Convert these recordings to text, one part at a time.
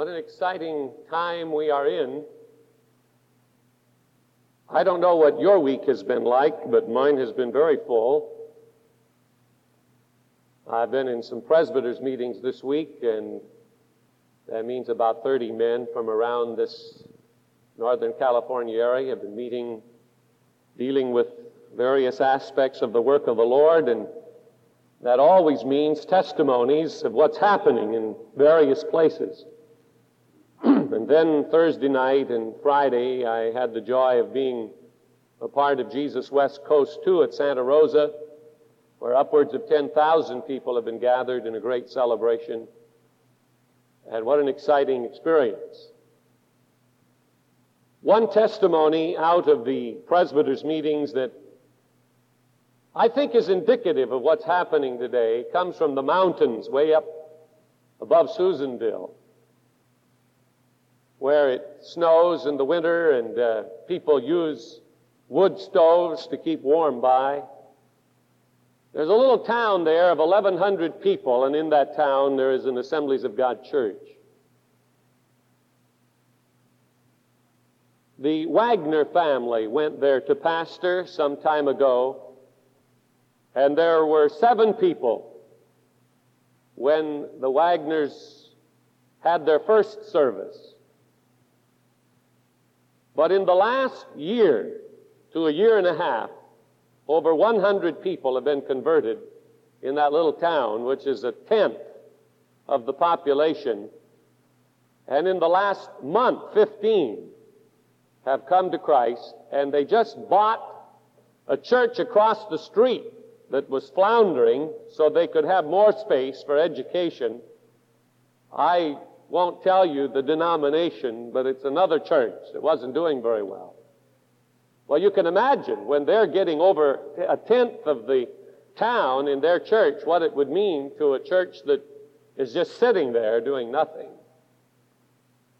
What an exciting time we are in. I don't know what your week has been like, but mine has been very full. I've been in some presbyters meetings this week, and that means about 30 men from around this Northern California area have been meeting, dealing with various aspects of the work of the Lord, and that always means testimonies of what's happening in various places. And then Thursday night and Friday, I had the joy of being a part of Jesus West Coast 2 at Santa Rosa where upwards of 10,000 people have been gathered in a great celebration. And what an exciting experience. One testimony out of the presbyters' meetings that I think is indicative of what's happening today comes from the mountains way up above Susanville, where it snows in the winter and uh, people use wood stoves to keep warm by. There's a little town there of 1,100 people, and in that town there is an Assemblies of God church. The Wagner family went there to pastor some time ago, and there were seven people when the Wagners had their first service. But in the last year to a year and a half, over 100 people have been converted in that little town, which is a tenth of the population. And in the last month, 15 have come to Christ, and they just bought a church across the street that was floundering so they could have more space for education. I won't tell you the denomination, but it's another church that wasn't doing very well. Well, you can imagine when they're getting over a tenth of the town in their church, what it would mean to a church that is just sitting there doing nothing.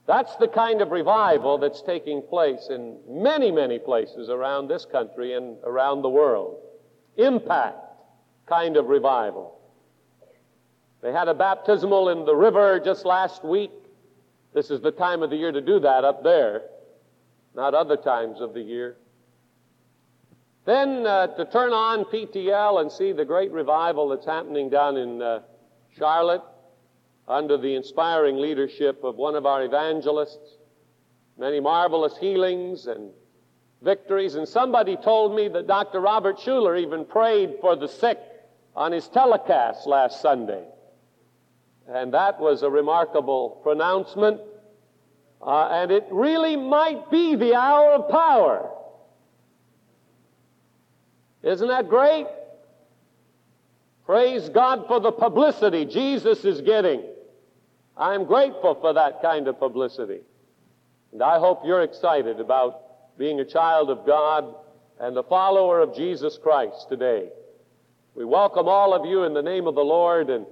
That's the kind of revival that's taking place in many, many places around this country and around the world. Impact kind of revival. They had a baptismal in the river just last week. This is the time of the year to do that up there, not other times of the year. Then uh, to turn on PTL and see the great revival that's happening down in uh, Charlotte under the inspiring leadership of one of our evangelists. Many marvelous healings and victories. And somebody told me that Dr. Robert Schuller even prayed for the sick on his telecast last Sunday. And that was a remarkable pronouncement. Uh, and it really might be the hour of power. Isn't that great? Praise God for the publicity Jesus is getting. I'm grateful for that kind of publicity. And I hope you're excited about being a child of God and a follower of Jesus Christ today. We welcome all of you in the name of the Lord and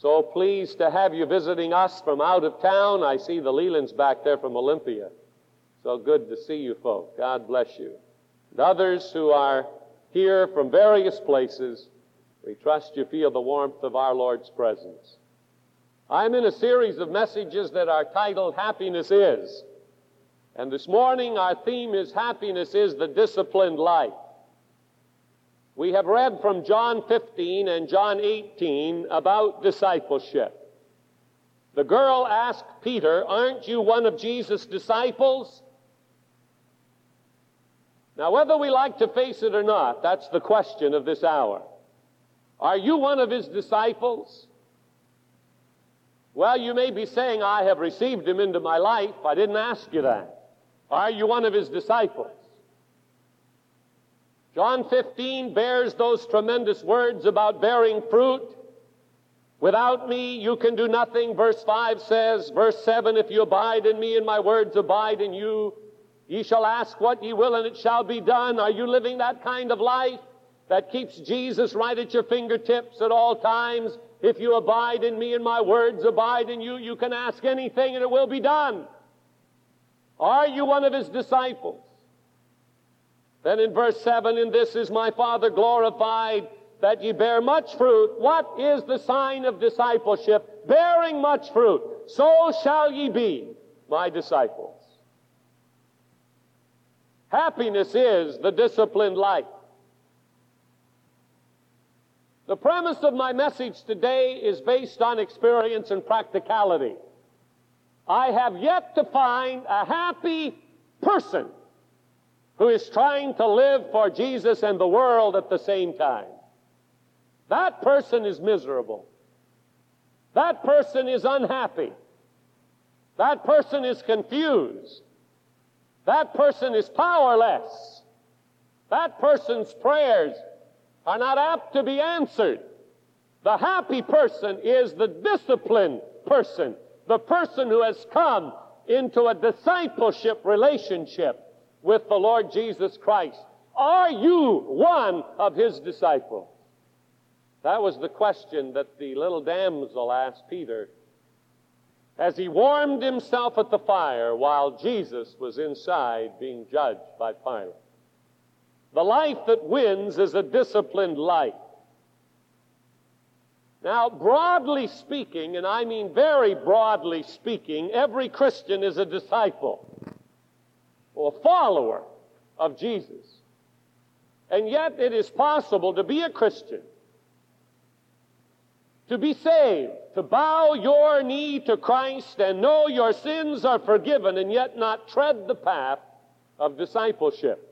so pleased to have you visiting us from out of town. I see the Lelands back there from Olympia. So good to see you folk. God bless you. And others who are here from various places. We trust you feel the warmth of our Lord's presence. I'm in a series of messages that are titled Happiness Is. And this morning our theme is Happiness is the Disciplined Life. We have read from John 15 and John 18 about discipleship. The girl asked Peter, Aren't you one of Jesus' disciples? Now, whether we like to face it or not, that's the question of this hour. Are you one of his disciples? Well, you may be saying, I have received him into my life. I didn't ask you that. Are you one of his disciples? John 15 bears those tremendous words about bearing fruit. Without me, you can do nothing. Verse 5 says, verse 7, if you abide in me and my words abide in you, Ye shall ask what ye will, and it shall be done. Are you living that kind of life that keeps Jesus right at your fingertips at all times? If you abide in me and my words abide in you, you can ask anything and it will be done. Are you one of his disciples? Then in verse 7, in this is my Father glorified, that ye bear much fruit. What is the sign of discipleship? Bearing much fruit. so shall ye be my disciples. Happiness is the disciplined life. The premise of my message today is based on experience and practicality. I have yet to find a happy person who is trying to live for Jesus and the world at the same time. That person is miserable. That person is unhappy. That person is confused. That person is powerless. That person's prayers are not apt to be answered. The happy person is the disciplined person, the person who has come into a discipleship relationship with the Lord Jesus Christ. Are you one of his disciples? That was the question that the little damsel asked Peter as he warmed himself at the fire while Jesus was inside being judged by Pilate. The life that wins is a disciplined life. Now, broadly speaking, and I mean very broadly speaking, every Christian is a disciple or a follower of Jesus. And yet, it is possible to be a Christian, to be saved, to bow your knee to Christ and know your sins are forgiven, and yet not tread the path of discipleship.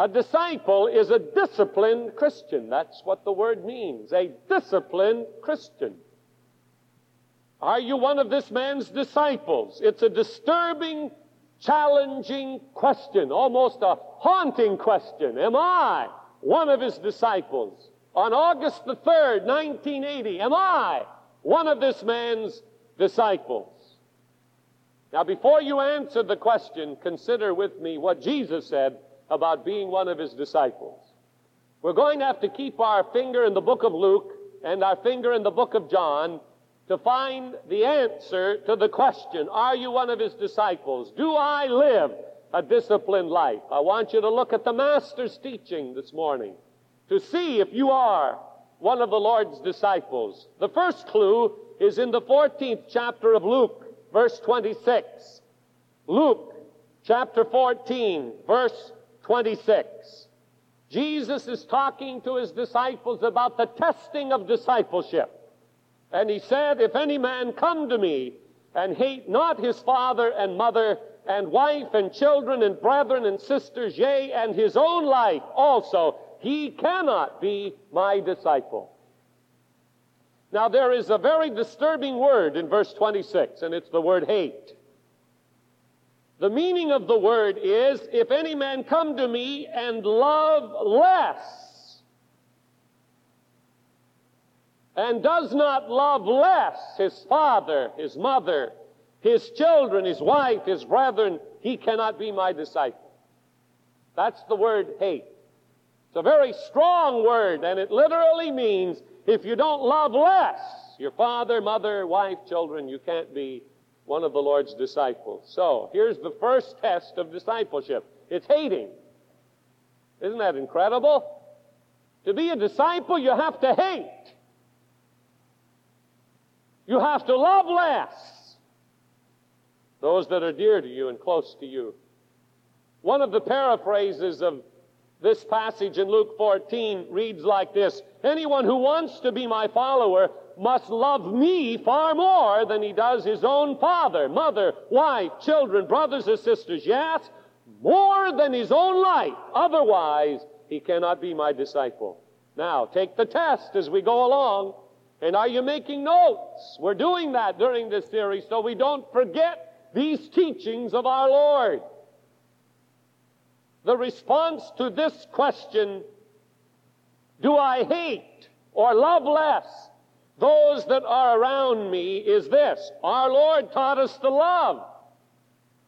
A disciple is a disciplined Christian. That's what the word means. A disciplined Christian. Are you one of this man's disciples? It's a disturbing, challenging question, almost a haunting question. Am I one of his disciples? On August the 3rd, 1980, am I one of this man's disciples? Now, before you answer the question, consider with me what Jesus said about being one of his disciples. We're going to have to keep our finger in the book of Luke and our finger in the book of John to find the answer to the question Are you one of his disciples? Do I live a disciplined life? I want you to look at the Master's teaching this morning to see if you are one of the Lord's disciples. The first clue is in the 14th chapter of Luke, verse 26. Luke chapter 14, verse 26. Jesus is talking to his disciples about the testing of discipleship. And he said, If any man come to me and hate not his father and mother and wife and children and brethren and sisters, yea, and his own life also, he cannot be my disciple. Now, there is a very disturbing word in verse 26, and it's the word hate. The meaning of the word is, if any man come to me and love less, and does not love less his father, his mother, his children, his wife, his brethren, he cannot be my disciple. That's the word hate. It's a very strong word, and it literally means if you don't love less your father, mother, wife, children, you can't be one of the Lord's disciples. So here's the first test of discipleship it's hating. Isn't that incredible? To be a disciple, you have to hate. You have to love less those that are dear to you and close to you. One of the paraphrases of this passage in Luke 14 reads like this Anyone who wants to be my follower must love me far more than he does his own father, mother, wife, children, brothers or sisters. Yes, more than his own life. Otherwise, he cannot be my disciple. Now, take the test as we go along. And are you making notes? We're doing that during this series so we don't forget these teachings of our Lord. The response to this question, do I hate or love less those that are around me, is this Our Lord taught us to love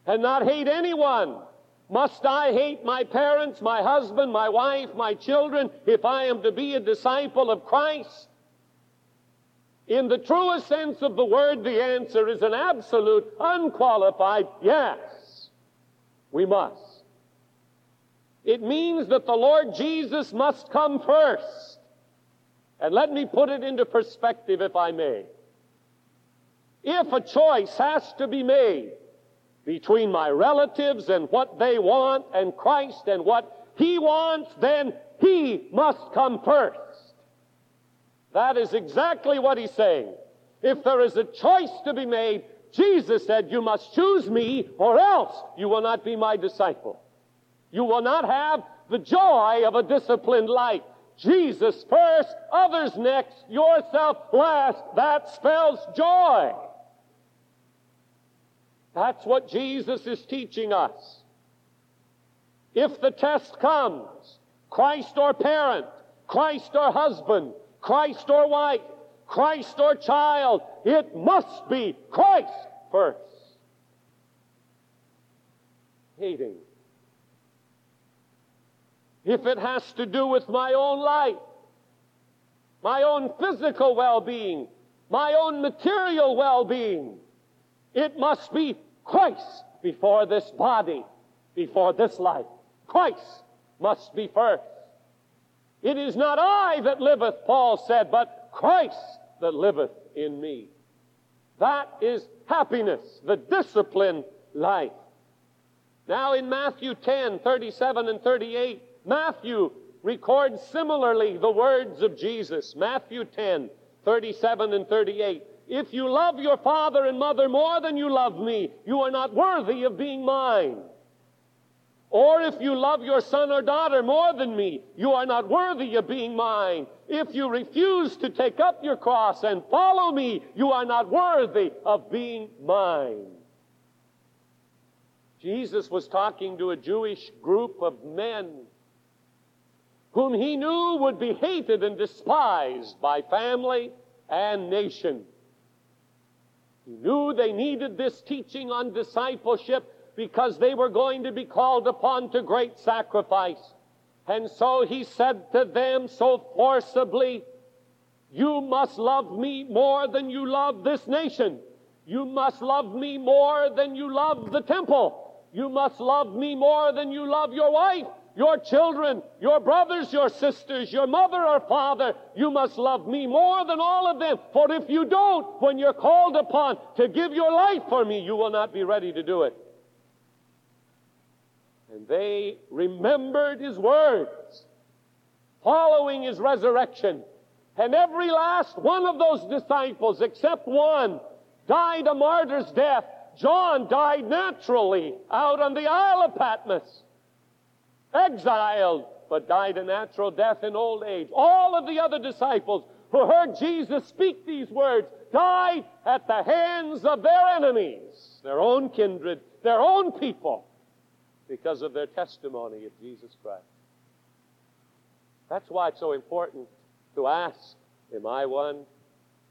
and not hate anyone. Must I hate my parents, my husband, my wife, my children if I am to be a disciple of Christ? In the truest sense of the word, the answer is an absolute, unqualified yes. We must. It means that the Lord Jesus must come first. And let me put it into perspective, if I may. if a choice has to be made between my relatives and what they want and Christ and what He wants, then He must come first. That is exactly what He's saying. If there is a choice to be made, Jesus said, You must choose me, or else you will not be my disciple. You will not have the joy of a disciplined life. Jesus first, others next, yourself last. That spells joy. That's what Jesus is teaching us. If the test comes, Christ or parent, Christ or husband, Christ or wife, Christ or child, it must be Christ first. Hating. If it has to do with my own life, my own physical well being, my own material well being, it must be Christ before this body, before this life. Christ must be first. It is not I that liveth, Paul said, but Christ that liveth in me. That is happiness, the disciplined life. Now in Matthew 10, 37 and 38, Matthew records similarly the words of Jesus. Matthew 10, 37 and 38. If you love your father and mother more than you love me, you are not worthy of being mine. Or if you love your son or daughter more than me, you are not worthy of being mine. If you refuse to take up your cross and follow me, you are not worthy of being mine. Jesus was talking to a Jewish group of men whom he knew would be hated and despised by family and nation. He knew they needed this teaching on discipleship because they were going to be called upon to great sacrifice. And so he said to them so forcibly, You must love me more than you love this nation. You must love me more than you love the temple. You must love me more than you love your wife, your children, your brothers, your sisters, your mother or father. You must love me more than all of them. For if you don't, when you're called upon to give your life for me, you will not be ready to do it. And they remembered his words, following his resurrection. And every last one of those disciples, except one, died a martyr's death. John died naturally out on the Isle of Patmos, exiled, but died a natural death in old age. All of the other disciples who heard Jesus speak these words died at the hands of their enemies, their own kindred, their own people because of their testimony of Jesus Christ. That's why it's so important to ask, Am I one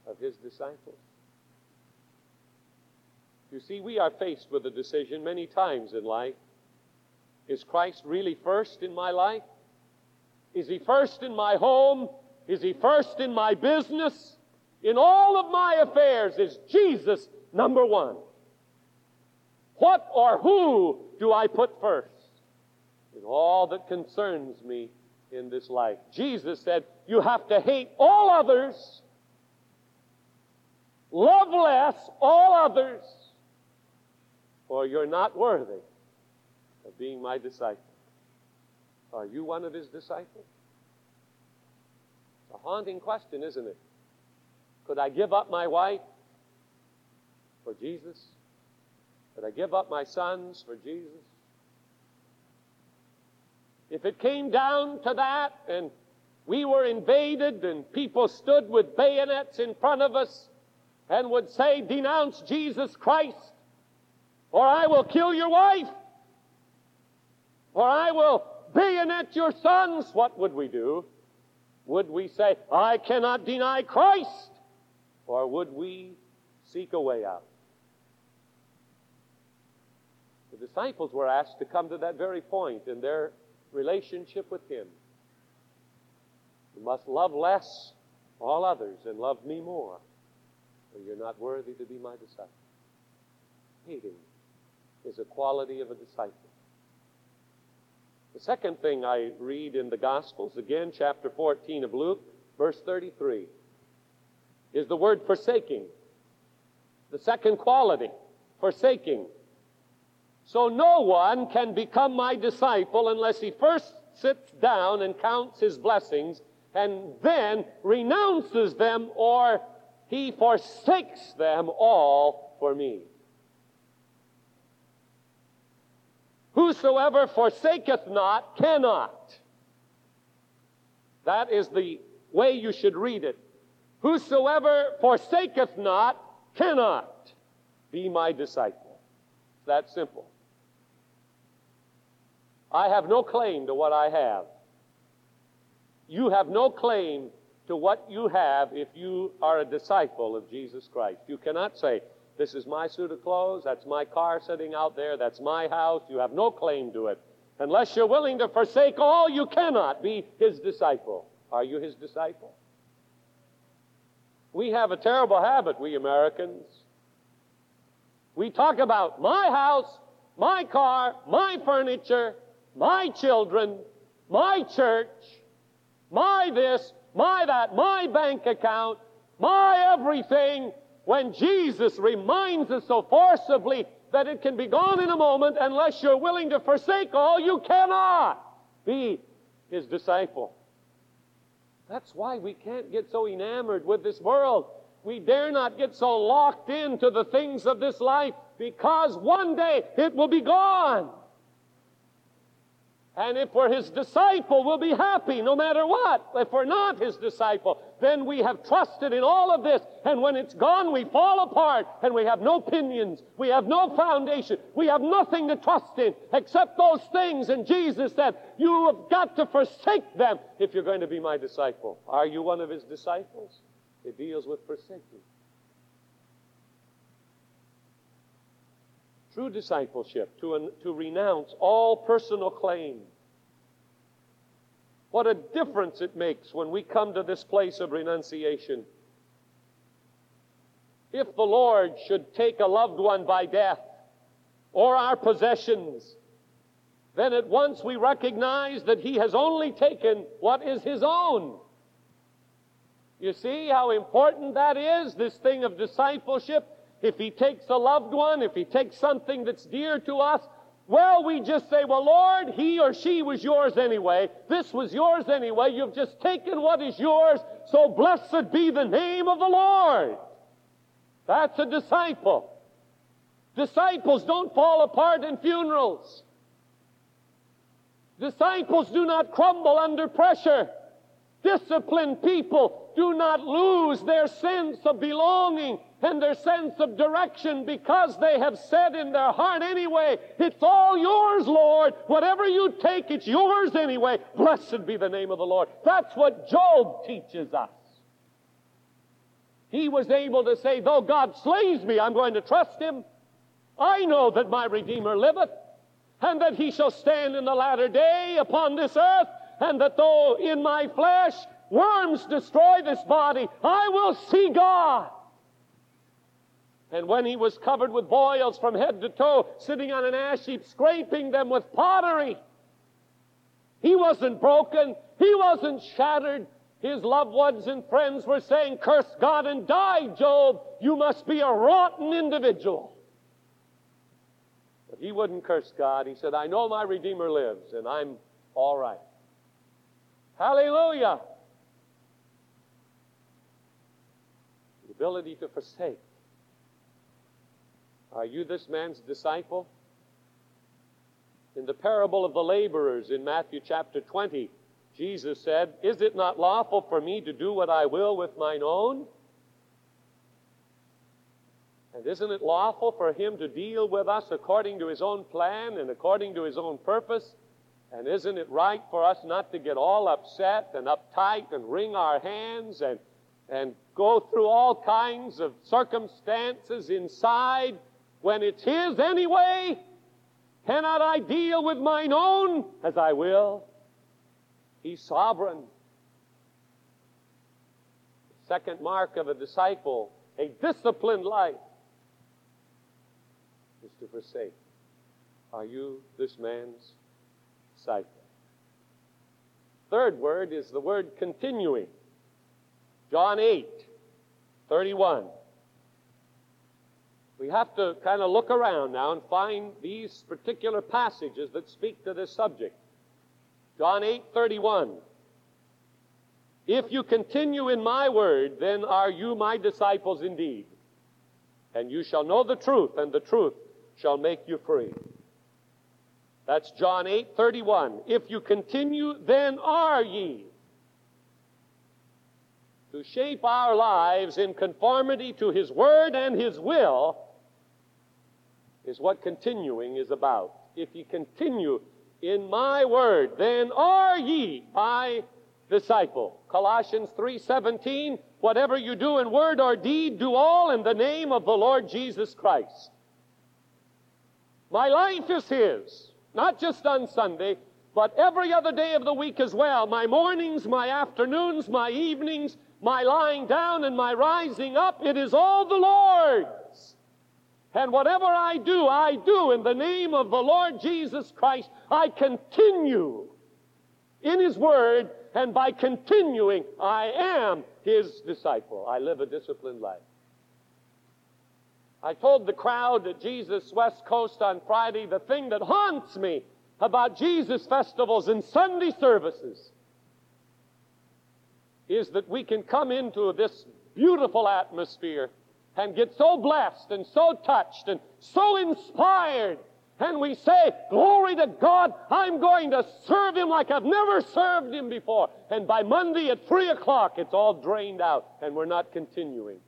of his disciples? You see, we are faced with a decision many times in life. Is Christ really first in my life? Is he first in my home? Is he first in my business? In all of my affairs, is Jesus number one? What or who do I put first in all that concerns me in this life? Jesus said, You have to hate all others, love less all others, or you're not worthy of being my disciple. Are you one of his disciples? It's a haunting question, isn't it? Could I give up my wife for Jesus? Could I give up my sons for Jesus? If it came down to that and we were invaded and people stood with bayonets in front of us and would say, Denounce Jesus Christ, or I will kill your wife, or I will bayonet your sons, what would we do? Would we say, I cannot deny Christ? Or would we seek a way out? Disciples were asked to come to that very point in their relationship with Him. You must love less all others and love me more, or you're not worthy to be my disciple. Hating is a quality of a disciple. The second thing I read in the Gospels, again, chapter 14 of Luke, verse 33, is the word forsaking. The second quality, forsaking. So no one can become my disciple unless he first sits down and counts his blessings and then renounces them or he forsakes them all for me. Whosoever forsaketh not cannot. That is the way you should read it. Whosoever forsaketh not cannot be my disciple. It's that simple. I have no claim to what I have. You have no claim to what you have if you are a disciple of Jesus Christ. You cannot say, This is my suit of clothes, that's my car sitting out there, that's my house. You have no claim to it. Unless you're willing to forsake all, you cannot be his disciple. Are you his disciple? We have a terrible habit, we Americans. We talk about my house, my car, my furniture, my children, my church, my this, my that, my bank account, my everything, when Jesus reminds us so forcibly that it can be gone in a moment unless you're willing to forsake all, you cannot be his disciple. That's why we can't get so enamored with this world. We dare not get so locked into the things of this life because one day it will be gone. And if we're his disciple, we'll be happy no matter what. If we're not his disciple, then we have trusted in all of this. And when it's gone, we fall apart and we have no pinions. We have no foundation. We have nothing to trust in except those things. And Jesus said, You have got to forsake them if you're going to be my disciple. Are you one of his disciples? It deals with forsaking. True discipleship, to, to renounce all personal claim. What a difference it makes when we come to this place of renunciation. If the Lord should take a loved one by death or our possessions, then at once we recognize that He has only taken what is His own. You see how important that is, this thing of discipleship? If he takes a loved one, if he takes something that's dear to us, well, we just say, well, Lord, he or she was yours anyway. This was yours anyway. You've just taken what is yours, so blessed be the name of the Lord. That's a disciple. Disciples don't fall apart in funerals. Disciples do not crumble under pressure. Disciplined people do not lose their sense of belonging and their sense of direction because they have said in their heart anyway, it's all yours, Lord. Whatever you take, it's yours anyway. Blessed be the name of the Lord. That's what Job teaches us. He was able to say, though God slays me, I'm going to trust him. I know that my Redeemer liveth, and that he shall stand in the latter day upon this earth, and that though in my flesh worms destroy this body, I will see God. And when he was covered with boils from head to toe, sitting on an ash heap, scraping them with pottery, he wasn't broken. He wasn't shattered. His loved ones and friends were saying, Curse God and die, Job. You must be a rotten individual. But he wouldn't curse God. He said, I know my Redeemer lives, and I'm all right. Hallelujah. The ability to forsake are you this man's disciple? In the parable of the laborers in Matthew chapter 20, Jesus said, Is it not lawful for me to do what I will with mine own? And isn't it lawful for him to deal with us according to his own plan and according to his own purpose? And isn't it right for us not to get all upset and uptight and wring our hands and, and go through all kinds of circumstances inside when it's His anyway? Cannot I deal with mine own as I will? He's sovereign. Second mark of a disciple, a disciplined life, is to forsake. Are you this man's disciple? Third word is the word continuing. John 8, 31. Have to kind of look around now and find these particular passages that speak to this subject. John 8 31. If you continue in my word, then are you my disciples indeed. And you shall know the truth, and the truth shall make you free. That's John 8 31. If you continue, then are ye. To shape our lives in conformity to His Word and His will is what continuing is about. If ye continue in my Word, then are ye my disciple. Colossians 3:17 Whatever you do in word or deed, do all in the name of the Lord Jesus Christ. My life is His, not just on Sunday, but every other day of the week as well. My mornings, my afternoons, my evenings, my lying down and my rising up, it is all the Lord's. And whatever I do, I do in the name of the Lord Jesus Christ. I continue in His Word, and by continuing, I am his disciple. I live a disciplined life. I told the crowd at Jesus West Coast on Friday the thing that haunts me about Jesus festivals and Sunday services is that we can come into this beautiful atmosphere and get so blessed and so touched and so inspired and we say, Glory to God, I'm going to serve Him like I've never served Him before. And by Monday at 3 o'clock, it's all drained out, and we're not continuing.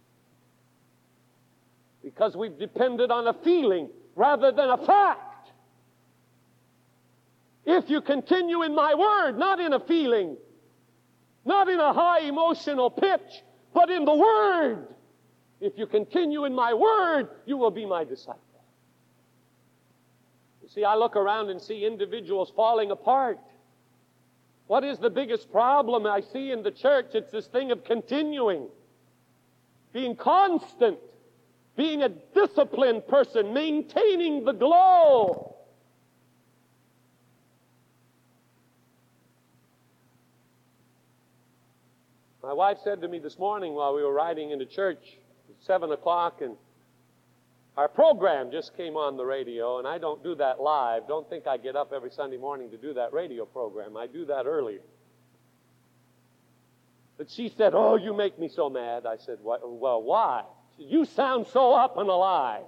Because we've depended on a feeling rather than a fact. If you continue in my word, not in a feeling, not in a high emotional pitch, but in the word, if you continue in my word, you will be my disciple. You see, I look around and see individuals falling apart. What is the biggest problem I see in the church? It's this thing of continuing, being constant, being a disciplined person, maintaining the glow. My wife said to me this morning while we were riding into church 7 o'clock, and our program just came on the radio, and I don't do that live. Don't think I get up every Sunday morning to do that radio program. I do that earlier. But she said, Oh, you make me so mad. I said, Well, why? Said, you sound so up and alive.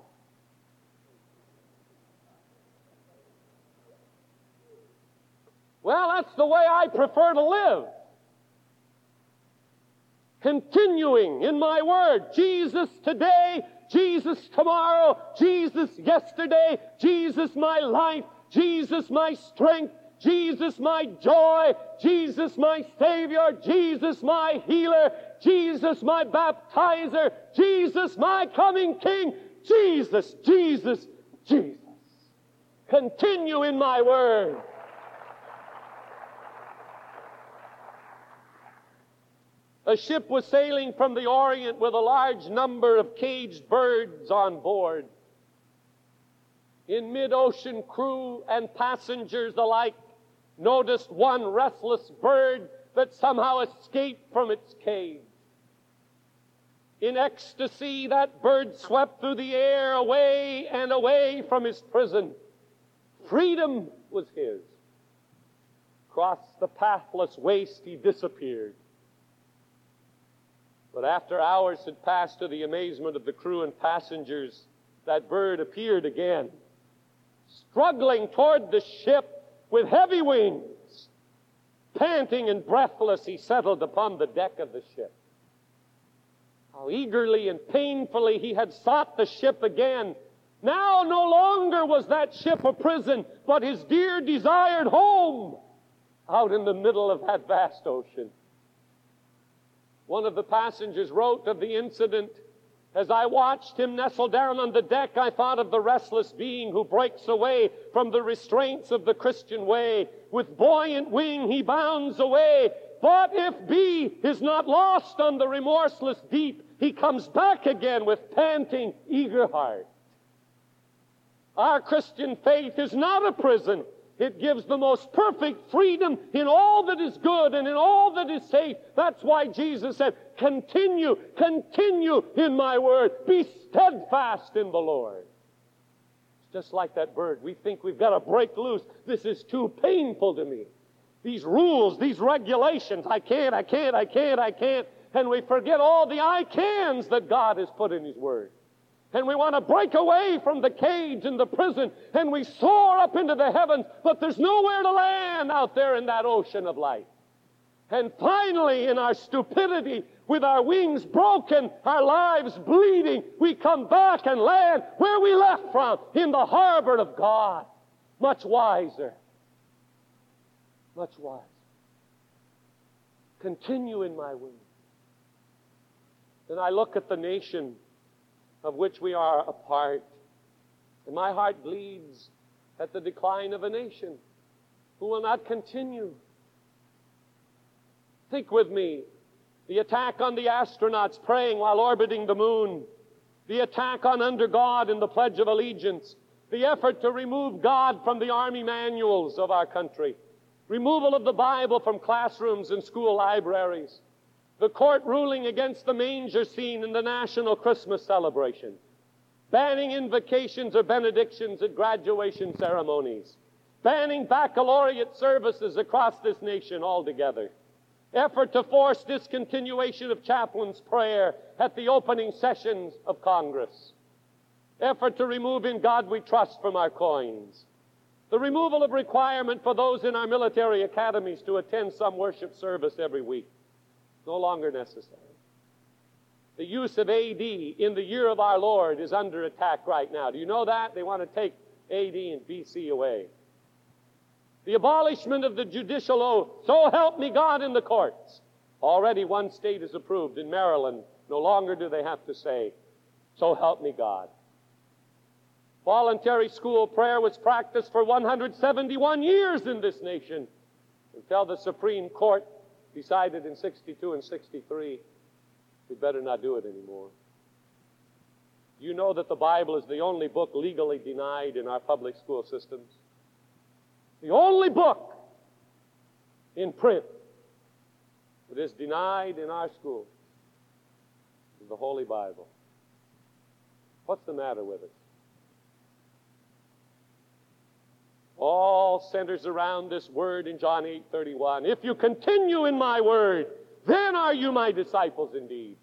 Well, that's the way I prefer to live. Continuing in my word, Jesus today, Jesus tomorrow, Jesus yesterday, Jesus my life, Jesus my strength, Jesus my joy, Jesus my Savior, Jesus my healer, Jesus my baptizer, Jesus my coming King, Jesus, Jesus, Jesus. Continue in my word. A ship was sailing from the Orient with a large number of caged birds on board. In mid-ocean, crew and passengers alike noticed one restless bird that somehow escaped from its cage. In ecstasy, that bird swept through the air away and away from his prison. Freedom was his. Across the pathless waste, he disappeared. But after hours had passed to the amazement of the crew and passengers, that bird appeared again, struggling toward the ship with heavy wings. Panting and breathless, he settled upon the deck of the ship. How eagerly and painfully he had sought the ship again. Now no longer was that ship a prison, but his dear desired home out in the middle of that vast ocean. One of the passengers wrote of the incident as I watched him nestle down on the deck, I thought of the restless being who breaks away from the restraints of the Christian way. With buoyant wing he bounds away. But if B is not lost on the remorseless deep, he comes back again with panting, eager heart. Our Christian faith is not a prison, It gives the most perfect freedom in all that is good and in all that is safe. That's why Jesus said, continue, continue in my word. Be steadfast in the Lord. It's just like that bird. We think we've got to break loose. This is too painful to me. These rules, these regulations, I can't, I can't, I can't, I can't. And we forget all the I cans that God has put in His Word and we want to break away from the cage and the prison, and we soar up into the heavens, but there's nowhere to land out there in that ocean of life. And finally, in our stupidity, with our wings broken, our lives bleeding, we come back and land where we left from, in the harbor of God. Much wiser. Much wiser. Continue in my wings. Then I look at the nation of which we are a part. And my heart bleeds at the decline of a nation who will not continue. Think with me. The attack on the astronauts praying while orbiting the moon, the attack on under God in the Pledge of Allegiance, the effort to remove God from the army manuals of our country, removal of the Bible from classrooms and school libraries, the court ruling against the manger scene in the national Christmas celebration, banning invocations or benedictions at graduation ceremonies, banning baccalaureate services across this nation altogether, effort to force discontinuation of chaplain's prayer at the opening sessions of Congress, effort to remove in God we trust from our coins, the removal of requirement for those in our military academies to attend some worship service every week, no longer necessary. The use of AD in the year of our Lord is under attack right now. Do you know that? They want to take AD and BC away. The abolishment of the judicial oath. So help me God in the courts. Already one state is approved. In Maryland, no longer do they have to say, So help me God. Voluntary school prayer was practiced for 171 years in this nation until the Supreme Court decided in 62 and 63 we better not do it anymore. You know that the Bible is the only book legally denied in our public school systems. The only book in print that is denied in our schools is the Holy Bible. What's the matter with it? All centers around this word in John 8 31. If you continue in my word, then are you my disciples indeed.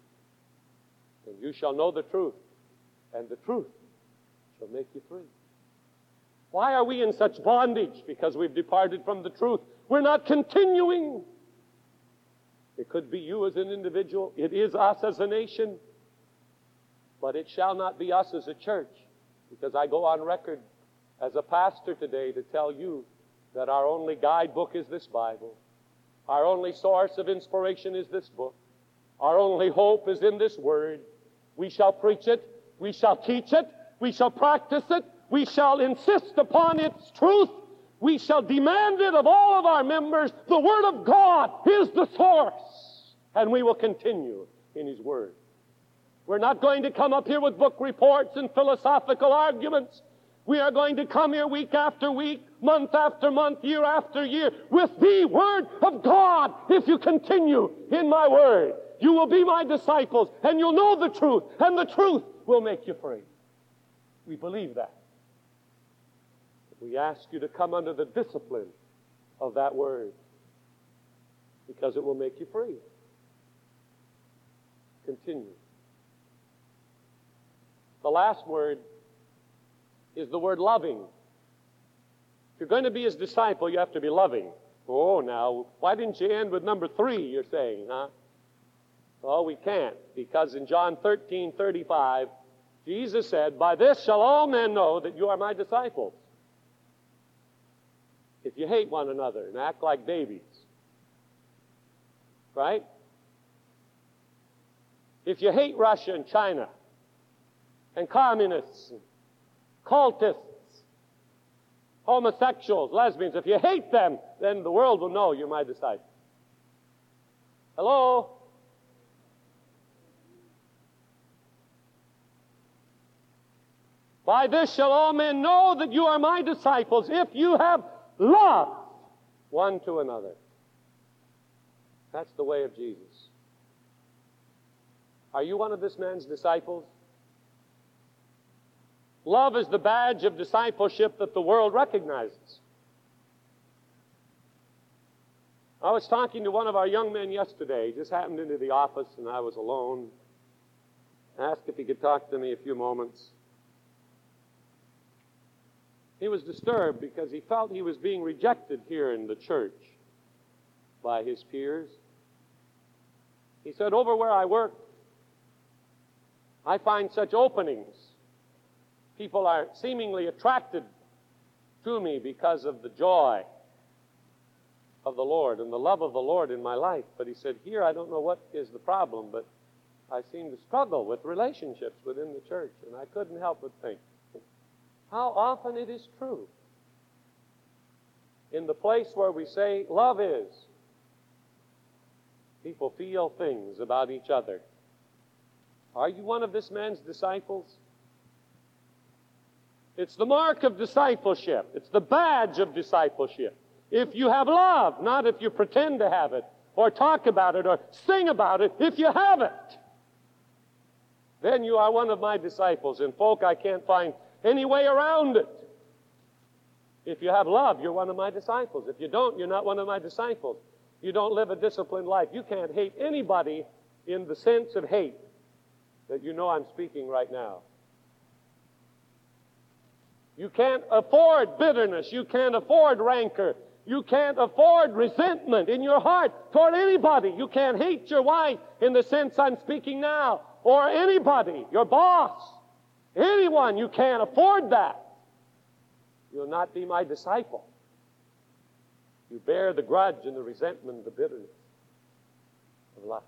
And you shall know the truth, and the truth shall make you free. Why are we in such bondage? Because we've departed from the truth. We're not continuing. It could be you as an individual, it is us as a nation, but it shall not be us as a church, because I go on record as a pastor today to tell you that our only guidebook is this Bible. Our only source of inspiration is this book. Our only hope is in this word. We shall preach it. We shall teach it. We shall practice it. We shall insist upon its truth. We shall demand it of all of our members. The Word of God is the source. And we will continue in His Word. We're not going to come up here with book reports and philosophical arguments. We are going to come here week after week, month after month, year after year with the Word of God. If you continue in my Word, you will be my disciples and you'll know the truth, and the truth will make you free. We believe that. We ask you to come under the discipline of that Word because it will make you free. Continue. The last word is the word loving. If you're going to be his disciple, you have to be loving. Oh, now, why didn't you end with number three, you're saying, huh? Oh, we can't, because in John 13 35, Jesus said, By this shall all men know that you are my disciples. If you hate one another and act like babies. Right? If you hate Russia and China and communists cultists, homosexuals, lesbians, if you hate them, then the world will know you're my disciple. Hello? By this shall all men know that you are my disciples if you have love one to another. That's the way of Jesus. Are you one of this man's disciples? Love is the badge of discipleship that the world recognizes. I was talking to one of our young men yesterday. He just happened into the office and I was alone. asked if he could talk to me a few moments. He was disturbed because he felt he was being rejected here in the church by his peers. He said, Over where I work, I find such openings. People are seemingly attracted to me because of the joy of the Lord and the love of the Lord in my life. But he said, Here, I don't know what is the problem, but I seem to struggle with relationships within the church. And I couldn't help but think how often it is true. In the place where we say love is, people feel things about each other. Are you one of this man's disciples? It's the mark of discipleship. It's the badge of discipleship. If you have love, not if you pretend to have it, or talk about it, or sing about it, if you have it, then you are one of my disciples. And, folk, I can't find any way around it. If you have love, you're one of my disciples. If you don't, you're not one of my disciples. You don't live a disciplined life. You can't hate anybody in the sense of hate that you know I'm speaking right now. You can't afford bitterness. You can't afford rancor. You can't afford resentment in your heart toward anybody. You can't hate your wife in the sense I'm speaking now, or anybody, your boss, anyone. You can't afford that. You'll not be my disciple. You bear the grudge and the resentment the bitterness of life.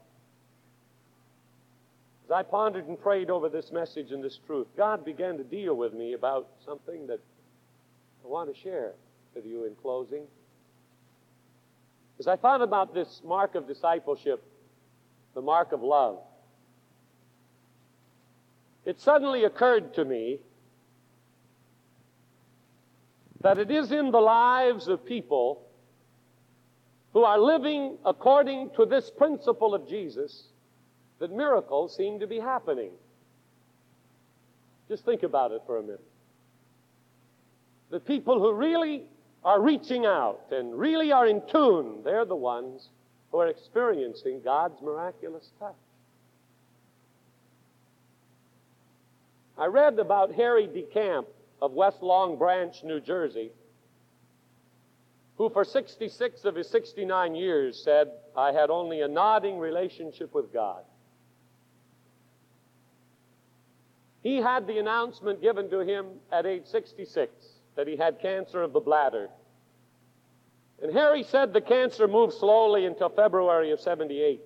As I pondered and prayed over this message and this truth, God began to deal with me about something that I want to share with you in closing. As I thought about this mark of discipleship, the mark of love, it suddenly occurred to me that it is in the lives of people who are living according to this principle of Jesus that miracles seem to be happening. Just think about it for a minute. The people who really are reaching out and really are in tune, they're the ones who are experiencing God's miraculous touch. I read about Harry DeCamp of West Long Branch, New Jersey, who for 66 of his 69 years said, I had only a nodding relationship with God. He had the announcement given to him at age 66 that he had cancer of the bladder. And Harry said the cancer moved slowly until February of 78,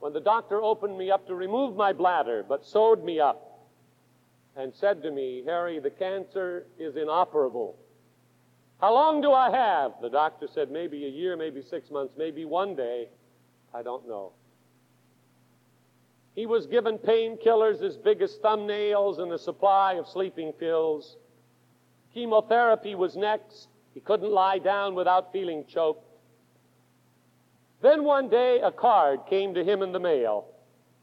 when the doctor opened me up to remove my bladder, but sewed me up and said to me, Harry, the cancer is inoperable. How long do I have? The doctor said, maybe a year, maybe six months, maybe one day. I don't know. He was given painkillers as big as thumbnails and a supply of sleeping pills. Chemotherapy was next. He couldn't lie down without feeling choked. Then one day a card came to him in the mail,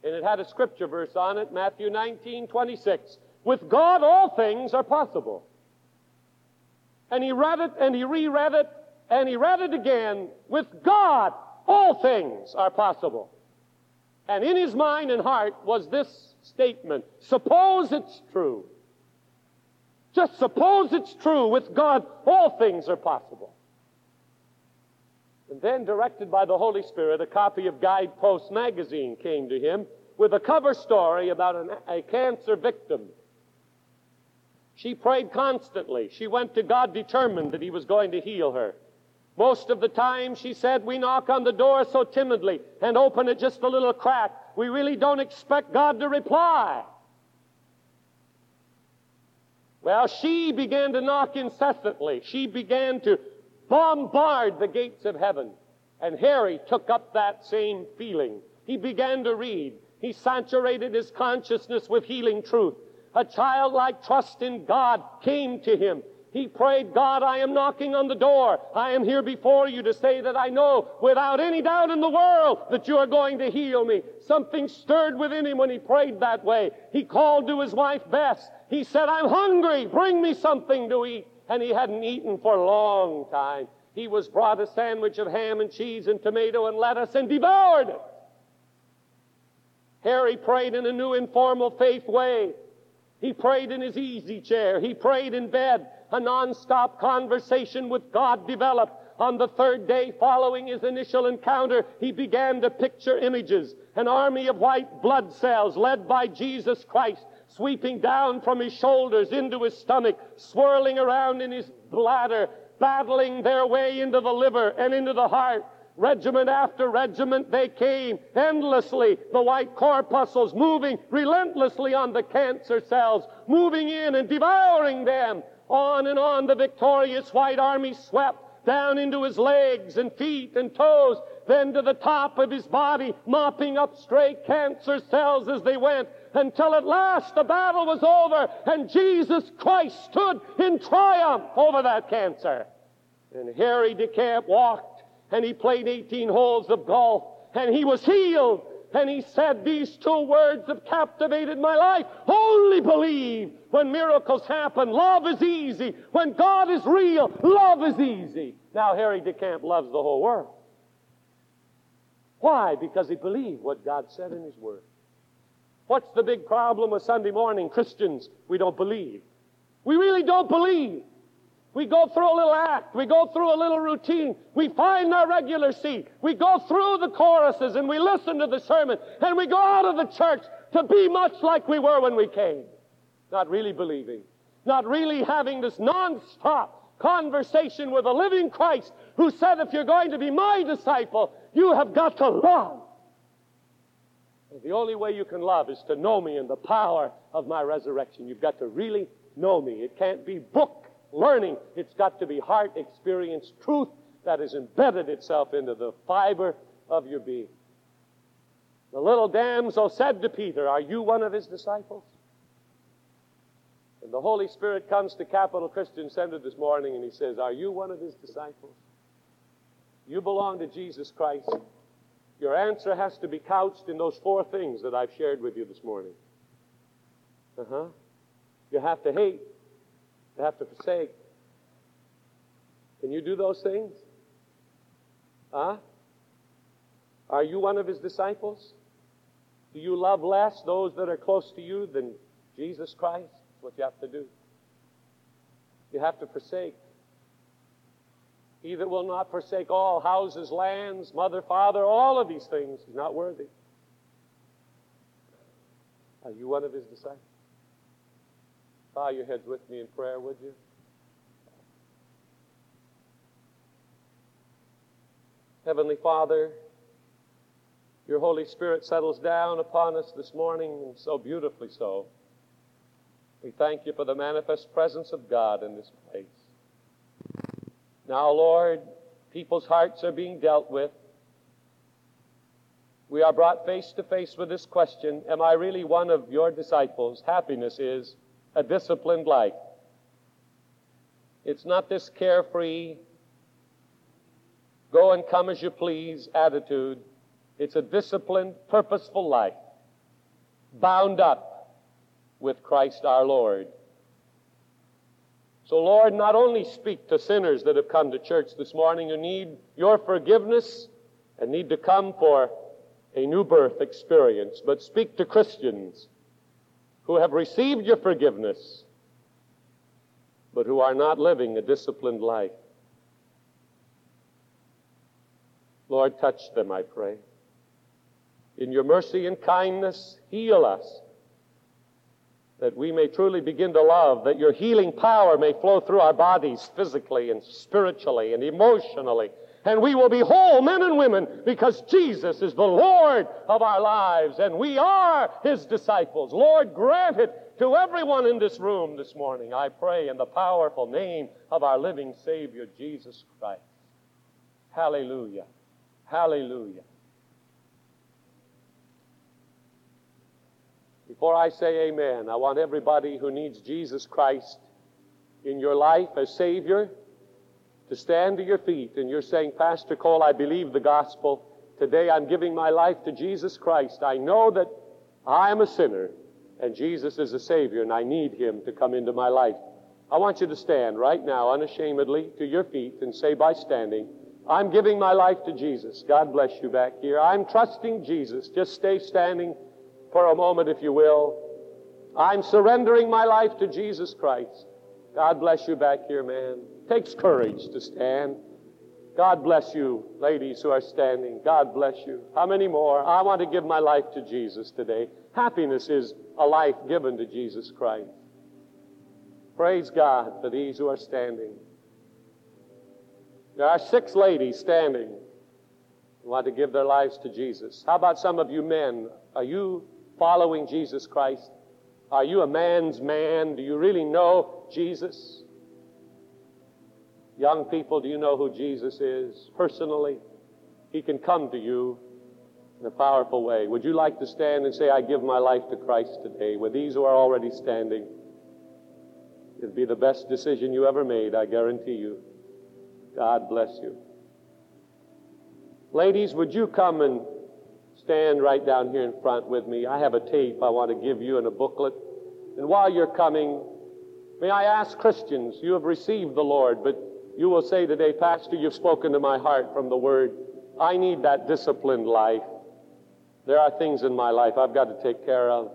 and it had a scripture verse on it, Matthew 19, 26. With God, all things are possible. And he read it and he reread it and he read it again. With God, all things are possible. And in his mind and heart was this statement Suppose it's true. Just suppose it's true. With God, all things are possible. And then, directed by the Holy Spirit, a copy of Guidepost magazine came to him with a cover story about an, a cancer victim she prayed constantly. She went to God determined that He was going to heal her. Most of the time, she said, we knock on the door so timidly and open it just a little crack. We really don't expect God to reply. Well, she began to knock incessantly. She began to bombard the gates of heaven. And Harry took up that same feeling. He began to read. He saturated his consciousness with healing truth a childlike trust in God came to him. He prayed, God, I am knocking on the door. I am here before you to say that I know without any doubt in the world that you are going to heal me. Something stirred within him when he prayed that way. He called to his wife Bess. He said, I'm hungry. Bring me something to eat. And he hadn't eaten for a long time. He was brought a sandwich of ham and cheese and tomato and lettuce and devoured it. Harry prayed in a new informal faith way. He prayed in his easy chair. He prayed in bed. A non-stop conversation with God developed. On the third day following his initial encounter, he began to picture images. An army of white blood cells led by Jesus Christ sweeping down from his shoulders into his stomach, swirling around in his bladder, battling their way into the liver and into the heart. Regiment after regiment they came endlessly, the white corpuscles moving relentlessly on the cancer cells, moving in and devouring them. On and on the victorious white army swept down into his legs and feet and toes, then to the top of his body, mopping up stray cancer cells as they went, until at last the battle was over and Jesus Christ stood in triumph over that cancer. And Harry DeCamp walked and he played 18 holes of golf and he was healed. And he said, These two words have captivated my life. Only believe when miracles happen. Love is easy. When God is real, love is easy. Now, Harry DeCamp loves the whole world. Why? Because he believed what God said in His Word. What's the big problem with Sunday morning Christians? We don't believe. We really don't believe. We go through a little act. We go through a little routine. We find our regular seat. We go through the choruses and we listen to the sermon and we go out of the church to be much like we were when we came. Not really believing. Not really having this non-stop conversation with a living Christ who said, if you're going to be my disciple, you have got to love. And the only way you can love is to know me and the power of my resurrection. You've got to really know me. It can't be book learning. It's got to be heart experience truth that has embedded itself into the fiber of your being. The little damsel said to Peter, Are you one of his disciples? And the Holy Spirit comes to Capital Christian Center this morning and he says, Are you one of his disciples? You belong to Jesus Christ. Your answer has to be couched in those four things that I've shared with you this morning. Uh huh. You have to hate have to forsake. Can you do those things? Huh? Are you one of his disciples? Do you love less those that are close to you than Jesus Christ? That's what you have to do. You have to forsake. He that will not forsake all houses, lands, mother, father, all of these things is not worthy. Are you one of his disciples? Bow your heads with me in prayer, would you? Heavenly Father, your Holy Spirit settles down upon us this morning, and so beautifully so. We thank you for the manifest presence of God in this place. Now, Lord, people's hearts are being dealt with. We are brought face to face with this question Am I really one of your disciples? Happiness is a disciplined life. It's not this carefree, go and come as you please attitude. It's a disciplined, purposeful life, bound up with Christ our Lord. So, Lord, not only speak to sinners that have come to church this morning who need your forgiveness and need to come for a new birth experience, but speak to Christians who have received your forgiveness, but who are not living a disciplined life. Lord, touch them, I pray. In your mercy and kindness, heal us that we may truly begin to love, that your healing power may flow through our bodies physically and spiritually and emotionally and we will be whole men and women because Jesus is the Lord of our lives and we are His disciples. Lord, grant it to everyone in this room this morning, I pray, in the powerful name of our living Savior, Jesus Christ. Hallelujah. Hallelujah. Before I say amen, I want everybody who needs Jesus Christ in your life as Savior, to stand to your feet and you're saying, Pastor Cole, I believe the gospel. Today I'm giving my life to Jesus Christ. I know that I am a sinner and Jesus is a Savior and I need Him to come into my life. I want you to stand right now unashamedly to your feet and say by standing, I'm giving my life to Jesus. God bless you back here. I'm trusting Jesus. Just stay standing for a moment if you will. I'm surrendering my life to Jesus Christ. God bless you back here, man. Takes courage to stand. God bless you, ladies who are standing. God bless you. How many more? I want to give my life to Jesus today. Happiness is a life given to Jesus Christ. Praise God for these who are standing. There are six ladies standing who want to give their lives to Jesus. How about some of you men? Are you following Jesus Christ? Are you a man's man? Do you really know Jesus? Young people, do you know who Jesus is personally? He can come to you in a powerful way. Would you like to stand and say, I give my life to Christ today? With these who are already standing, it'd be the best decision you ever made, I guarantee you. God bless you. Ladies, would you come and stand right down here in front with me. I have a tape I want to give you and a booklet. And while you're coming, may I ask Christians, you have received the Lord, but you will say today, Pastor, you've spoken to my heart from the Word. I need that disciplined life. There are things in my life I've got to take care of.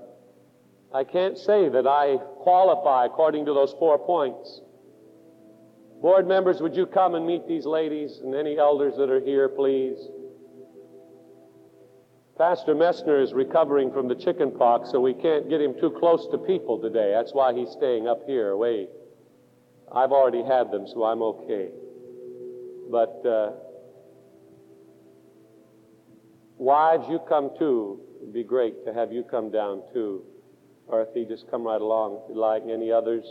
I can't say that I qualify according to those four points. Board members, would you come and meet these ladies and any elders that are here, please? Pastor Messner is recovering from the chicken pox, so we can't get him too close to people today. That's why he's staying up here. Wait. I've already had them, so I'm okay. But uh, wives, you come too. It'd be great to have you come down too. Dorothy, just come right along if you like. Any others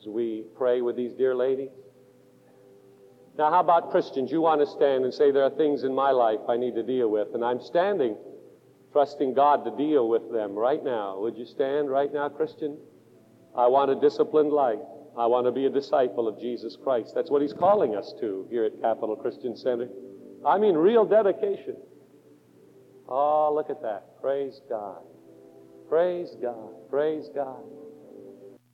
as we pray with these dear ladies? Now, how about Christians? You want to stand and say, There are things in my life I need to deal with, and I'm standing, trusting God to deal with them right now. Would you stand right now, Christian? I want a disciplined life. I want to be a disciple of Jesus Christ. That's what He's calling us to here at Capital Christian Center. I mean, real dedication. Oh, look at that. Praise God. Praise God. Praise God.